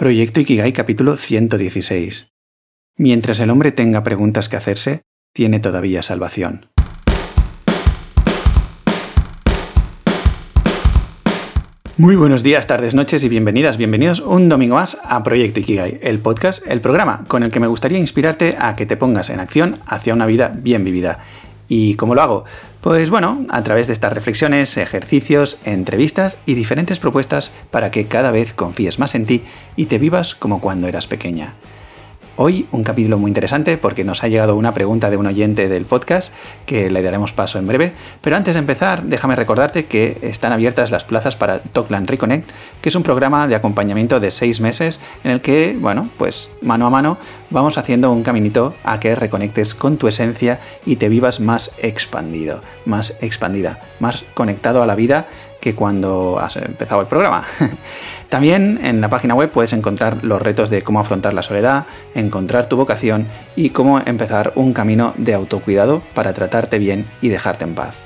Proyecto Ikigai capítulo 116. Mientras el hombre tenga preguntas que hacerse, tiene todavía salvación. Muy buenos días, tardes, noches y bienvenidas, bienvenidos un domingo más a Proyecto Ikigai, el podcast, el programa con el que me gustaría inspirarte a que te pongas en acción hacia una vida bien vivida. ¿Y cómo lo hago? Pues bueno, a través de estas reflexiones, ejercicios, entrevistas y diferentes propuestas para que cada vez confíes más en ti y te vivas como cuando eras pequeña. Hoy un capítulo muy interesante porque nos ha llegado una pregunta de un oyente del podcast que le daremos paso en breve. Pero antes de empezar, déjame recordarte que están abiertas las plazas para Talkland Reconnect, que es un programa de acompañamiento de seis meses en el que, bueno, pues mano a mano vamos haciendo un caminito a que reconectes con tu esencia y te vivas más expandido, más expandida, más conectado a la vida que cuando has empezado el programa. También en la página web puedes encontrar los retos de cómo afrontar la soledad, encontrar tu vocación y cómo empezar un camino de autocuidado para tratarte bien y dejarte en paz.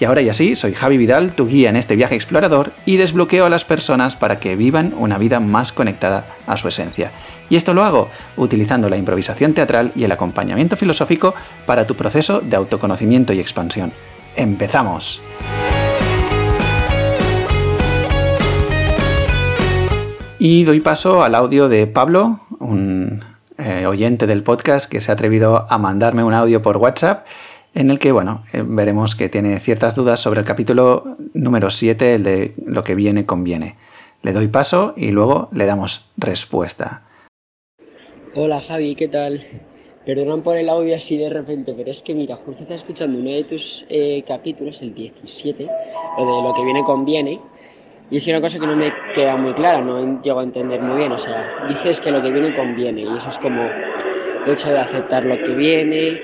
Y ahora y así, soy Javi Vidal, tu guía en este viaje explorador y desbloqueo a las personas para que vivan una vida más conectada a su esencia. Y esto lo hago utilizando la improvisación teatral y el acompañamiento filosófico para tu proceso de autoconocimiento y expansión. ¡Empezamos! Y doy paso al audio de Pablo, un eh, oyente del podcast que se ha atrevido a mandarme un audio por WhatsApp en el que, bueno, eh, veremos que tiene ciertas dudas sobre el capítulo número 7, el de lo que viene conviene. Le doy paso y luego le damos respuesta. Hola Javi, ¿qué tal? Perdón por el audio así de repente, pero es que mira, justo estás escuchando uno de tus eh, capítulos, el 17, lo de lo que viene conviene, y es que una cosa que no me queda muy clara, no llego a entender muy bien. O sea, dices que lo que viene conviene y eso es como el hecho de aceptar lo que viene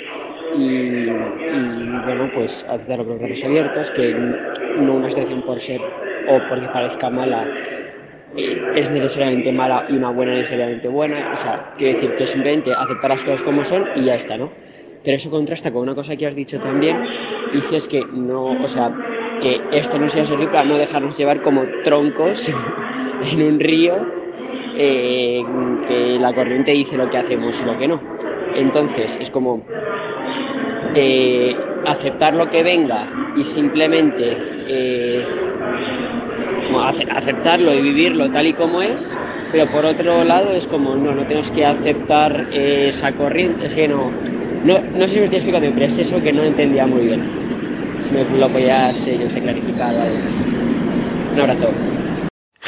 y, bueno, pues aceptar los brazos abiertos, que no una situación por ser o porque parezca mala eh, es necesariamente mala y una buena necesariamente buena. O sea, quiero decir que simplemente aceptar las cosas como son y ya está, ¿no? Pero eso contrasta con una cosa que has dicho también, dices que no, o sea, que esto no sea servir para no dejarnos llevar como troncos en un río, eh, que la corriente dice lo que hacemos y lo que no. Entonces es como eh, aceptar lo que venga y simplemente eh, aceptarlo y vivirlo tal y como es, pero por otro lado es como no, no tenemos que aceptar esa corriente, es que no, no, no sé si me estoy explicando, pero es eso que no entendía muy bien lo podías clarificar. Un abrazo.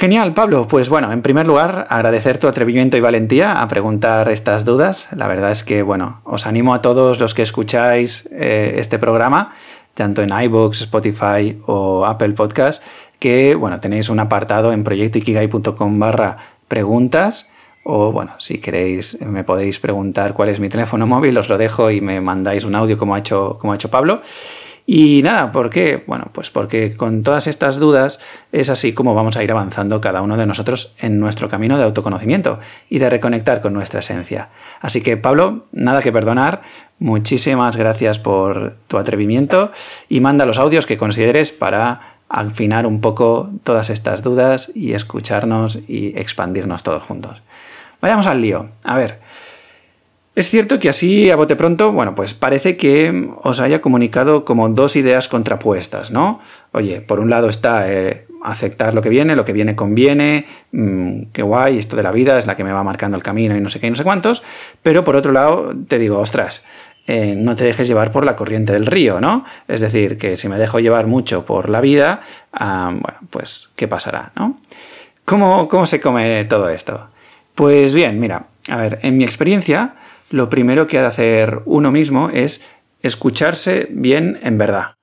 Genial, Pablo. Pues bueno, en primer lugar, agradecer tu atrevimiento y valentía a preguntar estas dudas. La verdad es que, bueno, os animo a todos los que escucháis eh, este programa, tanto en iVoox, Spotify o Apple Podcast, que, bueno, tenéis un apartado en proyectoikigai.com barra preguntas. O bueno, si queréis, me podéis preguntar cuál es mi teléfono móvil, os lo dejo y me mandáis un audio como ha hecho, como ha hecho Pablo. Y nada, ¿por qué? Bueno, pues porque con todas estas dudas es así como vamos a ir avanzando cada uno de nosotros en nuestro camino de autoconocimiento y de reconectar con nuestra esencia. Así que Pablo, nada que perdonar, muchísimas gracias por tu atrevimiento y manda los audios que consideres para afinar un poco todas estas dudas y escucharnos y expandirnos todos juntos. Vayamos al lío. A ver, es cierto que así, a bote pronto, bueno, pues parece que os haya comunicado como dos ideas contrapuestas, ¿no? Oye, por un lado está eh, aceptar lo que viene, lo que viene conviene, mm, qué guay, esto de la vida es la que me va marcando el camino y no sé qué y no sé cuántos, pero por otro lado te digo, ostras, eh, no te dejes llevar por la corriente del río, ¿no? Es decir, que si me dejo llevar mucho por la vida, ah, bueno, pues, ¿qué pasará, no? ¿Cómo, ¿Cómo se come todo esto? Pues bien, mira, a ver, en mi experiencia, lo primero que ha de hacer uno mismo es escucharse bien en verdad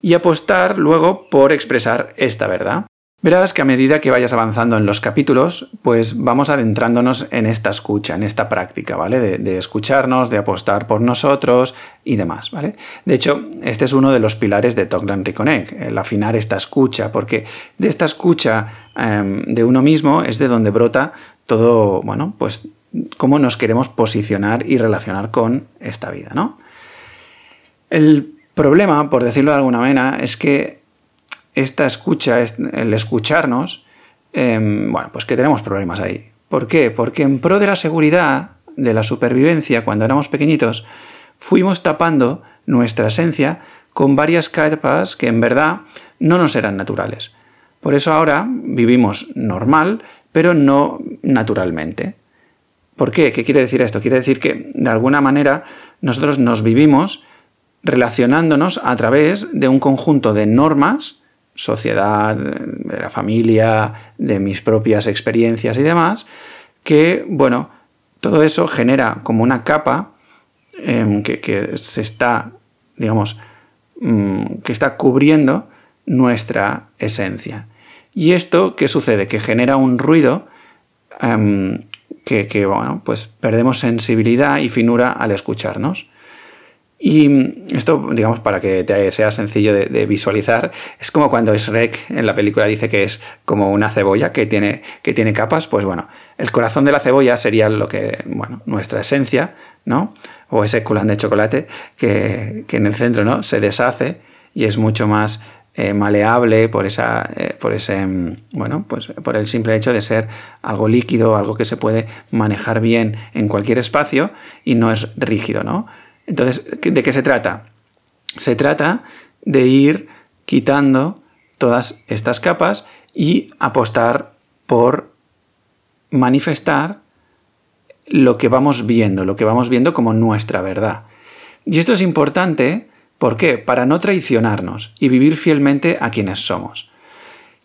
y apostar luego por expresar esta verdad. Verás que a medida que vayas avanzando en los capítulos, pues vamos adentrándonos en esta escucha, en esta práctica, ¿vale? De, escucharnos, de apostar por nosotros y demás, ¿vale? De hecho, este es uno de los pilares de Talkland Reconnect, el afinar esta escucha, porque de esta escucha em, de uno mismo es de donde brota todo, bueno, pues cómo nos queremos posicionar y relacionar con esta vida, ¿no? El problema, por decirlo de alguna manera, es que esta escucha, el escucharnos, em, bueno, pues que tenemos problemas ahí. ¿Por qué? Porque en pro de la seguridad, de la supervivencia, cuando éramos pequeñitos, fuimos tapando nuestra esencia con varias capas que en verdad no nos eran naturales. Por eso ahora vivimos normal, pero no naturalmente. ¿Por qué? ¿Qué quiere decir esto? Quiere decir que de alguna manera nosotros nos vivimos relacionándonos a través de un conjunto de normas, sociedad, de la familia, de mis propias experiencias y demás, que, bueno, todo eso genera como una capa em, que, se está, digamos, mm, que está cubriendo nuestra esencia. ¿Y esto qué sucede? Que genera un ruido em, que, bueno, pues perdemos sensibilidad y finura al escucharnos. Y esto, digamos, para que te sea sencillo de, visualizar, es como cuando Shrek en la película dice que es como una cebolla que tiene, que tiene capas, pues bueno, el corazón de la cebolla sería lo que, bueno, nuestra esencia, ¿no? O ese culán de chocolate que, que en el centro, ¿no? Se deshace y es mucho más eh, maleable por esa eh, por ese mm, bueno pues por el simple hecho de ser algo líquido algo que se puede manejar bien en cualquier espacio y no es rígido no entonces de qué se trata se trata de ir quitando todas estas capas y apostar por manifestar lo que vamos viendo, lo que vamos viendo como nuestra verdad. Y esto es importante ¿Por qué? Para no traicionarnos y vivir fielmente a quienes somos.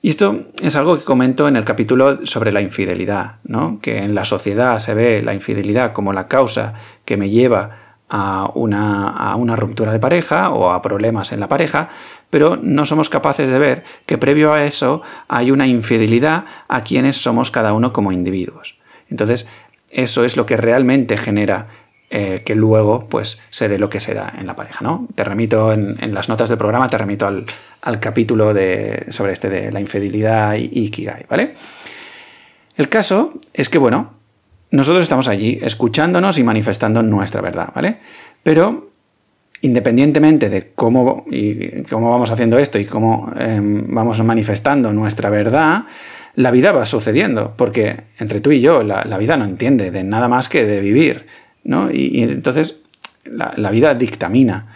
Y esto es algo que comento en el capítulo sobre la infidelidad, ¿no? que en la sociedad se ve la infidelidad como la causa que me lleva a una, a una, ruptura de pareja o a problemas en la pareja, pero no somos capaces de ver que previo a eso hay una infidelidad a quienes somos cada uno como individuos. Entonces, eso es lo que realmente genera eh, que luego pues se dé lo que se da en la pareja. ¿no? Te remito en, las notas del programa, te remito al, capítulo de, sobre este de la infidelidad y Ikigai, ¿vale? El caso es que, bueno, nosotros estamos allí escuchándonos y manifestando nuestra verdad, ¿vale? Pero independientemente de cómo, y cómo vamos haciendo esto y cómo em, vamos manifestando nuestra verdad, la vida va sucediendo, porque entre tú y yo la, la, vida no entiende de nada más que de vivir. Y, entonces la, vida dictamina.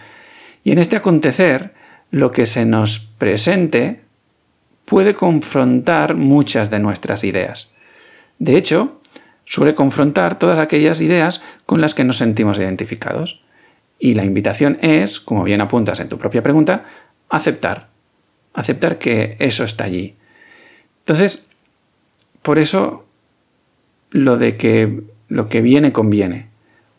Y en este acontecer, lo que se nos presente puede confrontar muchas de nuestras ideas. De hecho, suele confrontar todas aquellas ideas con las que nos sentimos identificados. Y la invitación es, como bien apuntas en tu propia pregunta, aceptar. Aceptar que eso está allí. Entonces, por eso lo de que lo que viene conviene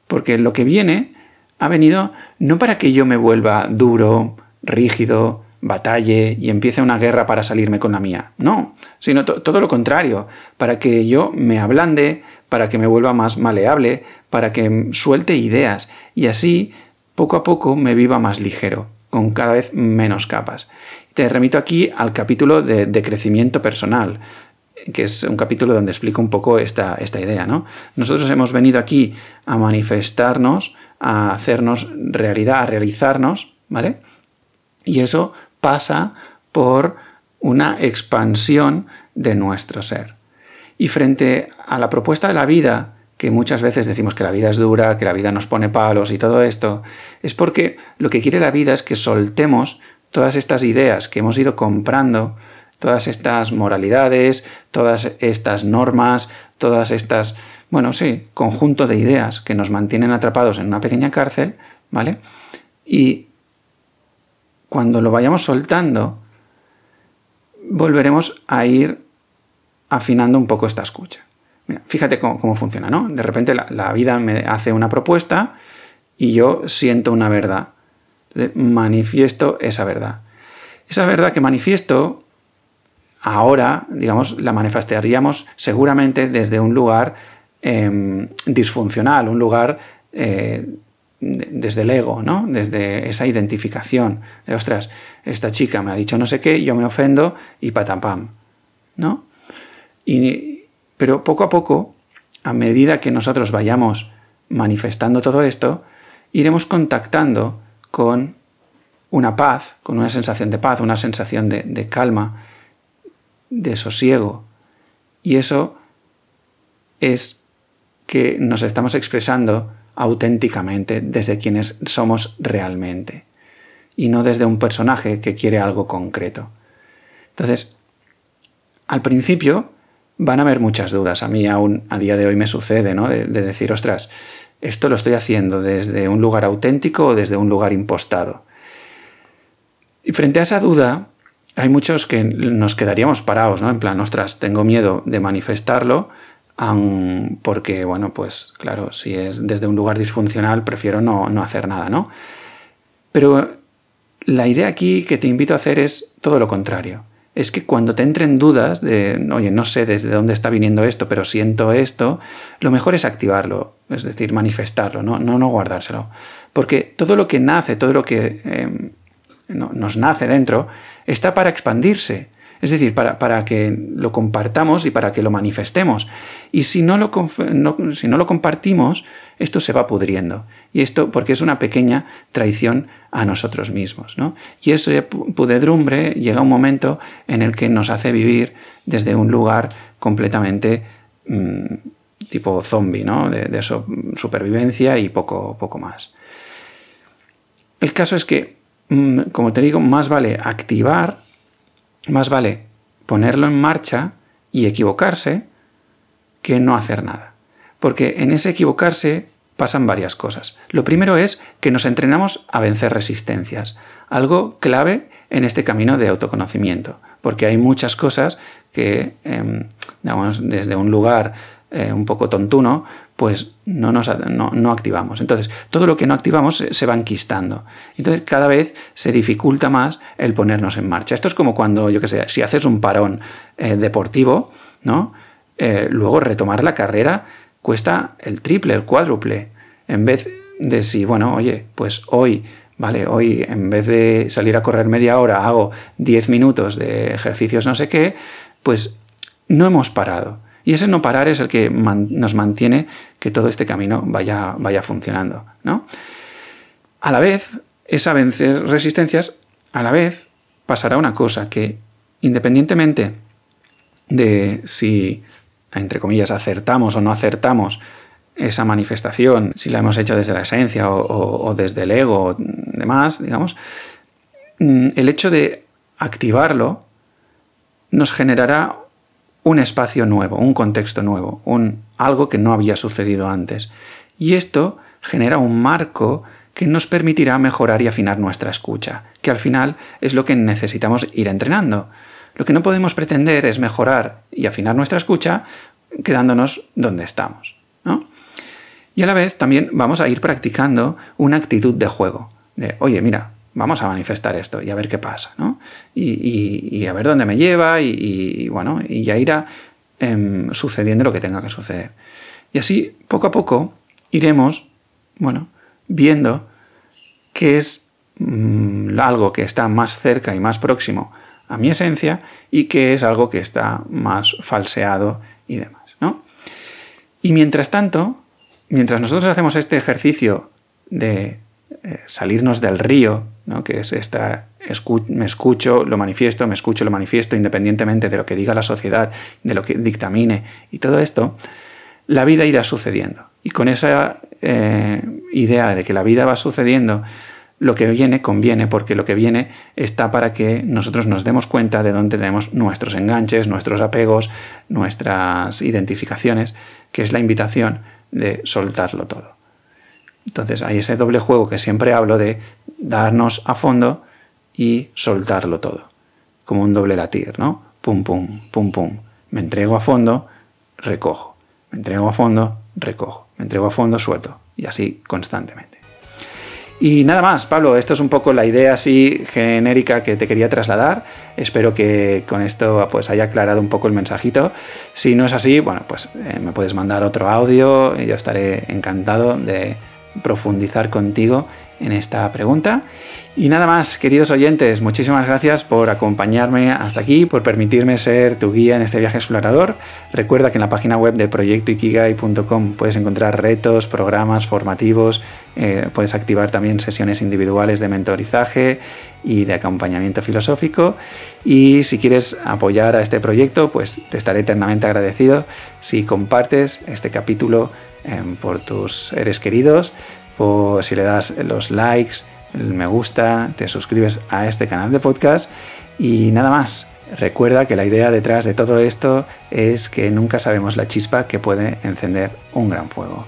porque lo que viene ha venido no para que yo me vuelva duro, rígido, batalle y empiece una guerra para salirme con la mía. No, sino todo lo contrario, para que yo me ablande, para que me vuelva más maleable, para que suelte ideas y así poco a poco me viva más ligero, con cada vez menos capas. Te remito aquí al capítulo de, de crecimiento personal, que es un capítulo donde explico un poco esta, esta idea. ¿no? Nosotros hemos venido aquí a manifestarnos, a hacernos realidad, a realizarnos, ¿vale? Y eso pasa por una expansión de nuestro ser. Y frente a la propuesta de la vida, que muchas veces decimos que la vida es dura, que la vida nos pone palos y todo esto, es porque lo que quiere la vida es que soltemos todas estas ideas que hemos ido comprando todas estas moralidades, todas estas normas, todas estas, bueno, sí, conjunto de ideas que nos mantienen atrapados en una pequeña cárcel, ¿vale? Y cuando lo vayamos soltando, volveremos a ir afinando un poco esta escucha. fíjate cómo, funciona, ¿no? De repente la, la, vida me hace una propuesta y yo siento una verdad. Manifiesto esa verdad. Esa verdad que manifiesto ahora, digamos, la manifestaríamos seguramente desde un lugar em, disfuncional, un lugar eh, desde el ego, ¿no? Desde esa identificación de, ostras, esta chica me ha dicho no sé qué, yo me ofendo y patampam, ¿no? Y, pero poco a poco, a medida que nosotros vayamos manifestando todo esto, iremos contactando con una paz, con una sensación de paz, una sensación de calma, de sosiego. Y eso es que nos estamos expresando auténticamente desde quienes somos realmente y no desde un personaje que quiere algo concreto. Entonces, al principio van a haber muchas dudas. A mí aún a día de hoy me sucede, ¿no? De, de decir, ostras, esto lo estoy haciendo desde un lugar auténtico o desde un lugar impostado. Y frente a esa duda, hay muchos que nos quedaríamos parados, ¿no? En plan, ostras, tengo miedo de manifestarlo, porque, bueno, pues claro, si es desde un lugar disfuncional, prefiero no, no hacer nada, ¿no? Pero la idea aquí que te invito a hacer es todo lo contrario. Es que cuando te entren dudas de, oye, no sé desde dónde está viniendo esto, pero siento esto, lo mejor es activarlo, es decir, manifestarlo, no, no, no guardárselo. Porque todo lo que nace, todo lo que em, nos nace dentro, está para expandirse. Es decir, para, que lo compartamos y para que lo manifestemos. Y si no lo, si no lo compartimos, esto se va pudriendo. Y esto porque es una pequeña traición a nosotros mismos. ¿no? Y ese pudedrumbre llega un momento en el que nos hace vivir desde un lugar completamente mm, tipo zombie, ¿no? de, supervivencia y poco, poco más. El caso es que como te digo, más vale activar, más vale ponerlo en marcha y equivocarse que no hacer nada. Porque en ese equivocarse pasan varias cosas. Lo primero es que nos entrenamos a vencer resistencias, algo clave en este camino de autoconocimiento, porque hay muchas cosas que, em, digamos, desde un lugar eh, un poco tontuno, pues no, nos, no, activamos. Entonces, todo lo que no activamos se, va enquistando. Entonces, cada vez se dificulta más el ponernos en marcha. Esto es como cuando, yo que sé, si haces un parón eh, deportivo, ¿no? Eh, luego retomar la carrera cuesta el triple, el cuádruple. En vez de si, bueno, oye, pues hoy, vale, hoy en vez de salir a correr media hora hago 10 minutos de ejercicios no sé qué, pues no hemos parado. Y ese no parar es el que nos mantiene que todo este camino vaya, vaya funcionando. ¿no? A la vez, esa vencer resistencias, a la vez pasará una cosa, que independientemente de si, entre comillas, acertamos o no acertamos esa manifestación, si la hemos hecho desde la esencia o, desde el ego o demás, digamos, mm, el hecho de activarlo nos generará un espacio nuevo, un contexto nuevo, un, algo que no había sucedido antes. Y esto genera un marco que nos permitirá mejorar y afinar nuestra escucha, que al final es lo que necesitamos ir entrenando. Lo que no podemos pretender es mejorar y afinar nuestra escucha quedándonos donde estamos. Y a la vez también vamos a ir practicando una actitud de juego. De, oye, mira, vamos a manifestar esto y a ver qué pasa, ¿no? Y, a ver dónde me lleva y, bueno, y ya irá em, sucediendo lo que tenga que suceder. Y así, poco a poco, iremos, bueno, viendo qué es mm, algo que está más cerca y más próximo a mi esencia y qué es algo que está más falseado y demás, ¿no? Y mientras tanto, mientras nosotros hacemos este ejercicio de eh, salirnos del río, ¿no? que es esta, me escucho, lo manifiesto, me escucho, lo manifiesto, independientemente de lo que diga la sociedad, de lo que dictamine y todo esto, la vida irá sucediendo. Y con esa eh, idea de que la vida va sucediendo, lo que viene conviene porque lo que viene está para que nosotros nos demos cuenta de dónde tenemos nuestros enganches, nuestros apegos, nuestras identificaciones, que es la invitación de soltarlo todo. Entonces hay ese doble juego que siempre hablo de darnos a fondo y soltarlo todo, como un doble latir, ¿no? Pum, pum, pum, pum. Me entrego a fondo, recojo. Me entrego a fondo, recojo. Me entrego a fondo, suelto. Y así constantemente. Y nada más, Pablo, esto es un poco la idea así genérica que te quería trasladar. Espero que con esto pues haya aclarado un poco el mensajito. Si no es así, bueno, pues eh, me puedes mandar otro audio y yo estaré encantado de profundizar contigo en esta pregunta. Y nada más, queridos oyentes, muchísimas gracias por acompañarme hasta aquí, por permitirme ser tu guía en este viaje explorador. Recuerda que en la página web de proyectoikigai.com puedes encontrar retos, programas formativos, eh, puedes activar también sesiones individuales de mentorizaje y de acompañamiento filosófico. Y si quieres apoyar a este proyecto, pues te estaré eternamente agradecido si compartes este capítulo por tus seres queridos, o si le das los likes, el me gusta, te suscribes a este canal de podcast y nada más. Recuerda que la idea detrás de todo esto es que nunca sabemos la chispa que puede encender un gran fuego.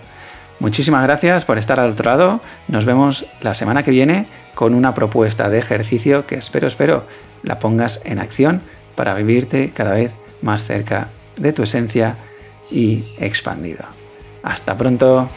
Muchísimas gracias por estar al otro lado. Nos vemos la semana que viene con una propuesta de ejercicio que espero, espero, la pongas en acción para vivirte cada vez más cerca de tu esencia y expandido. Hasta pronto.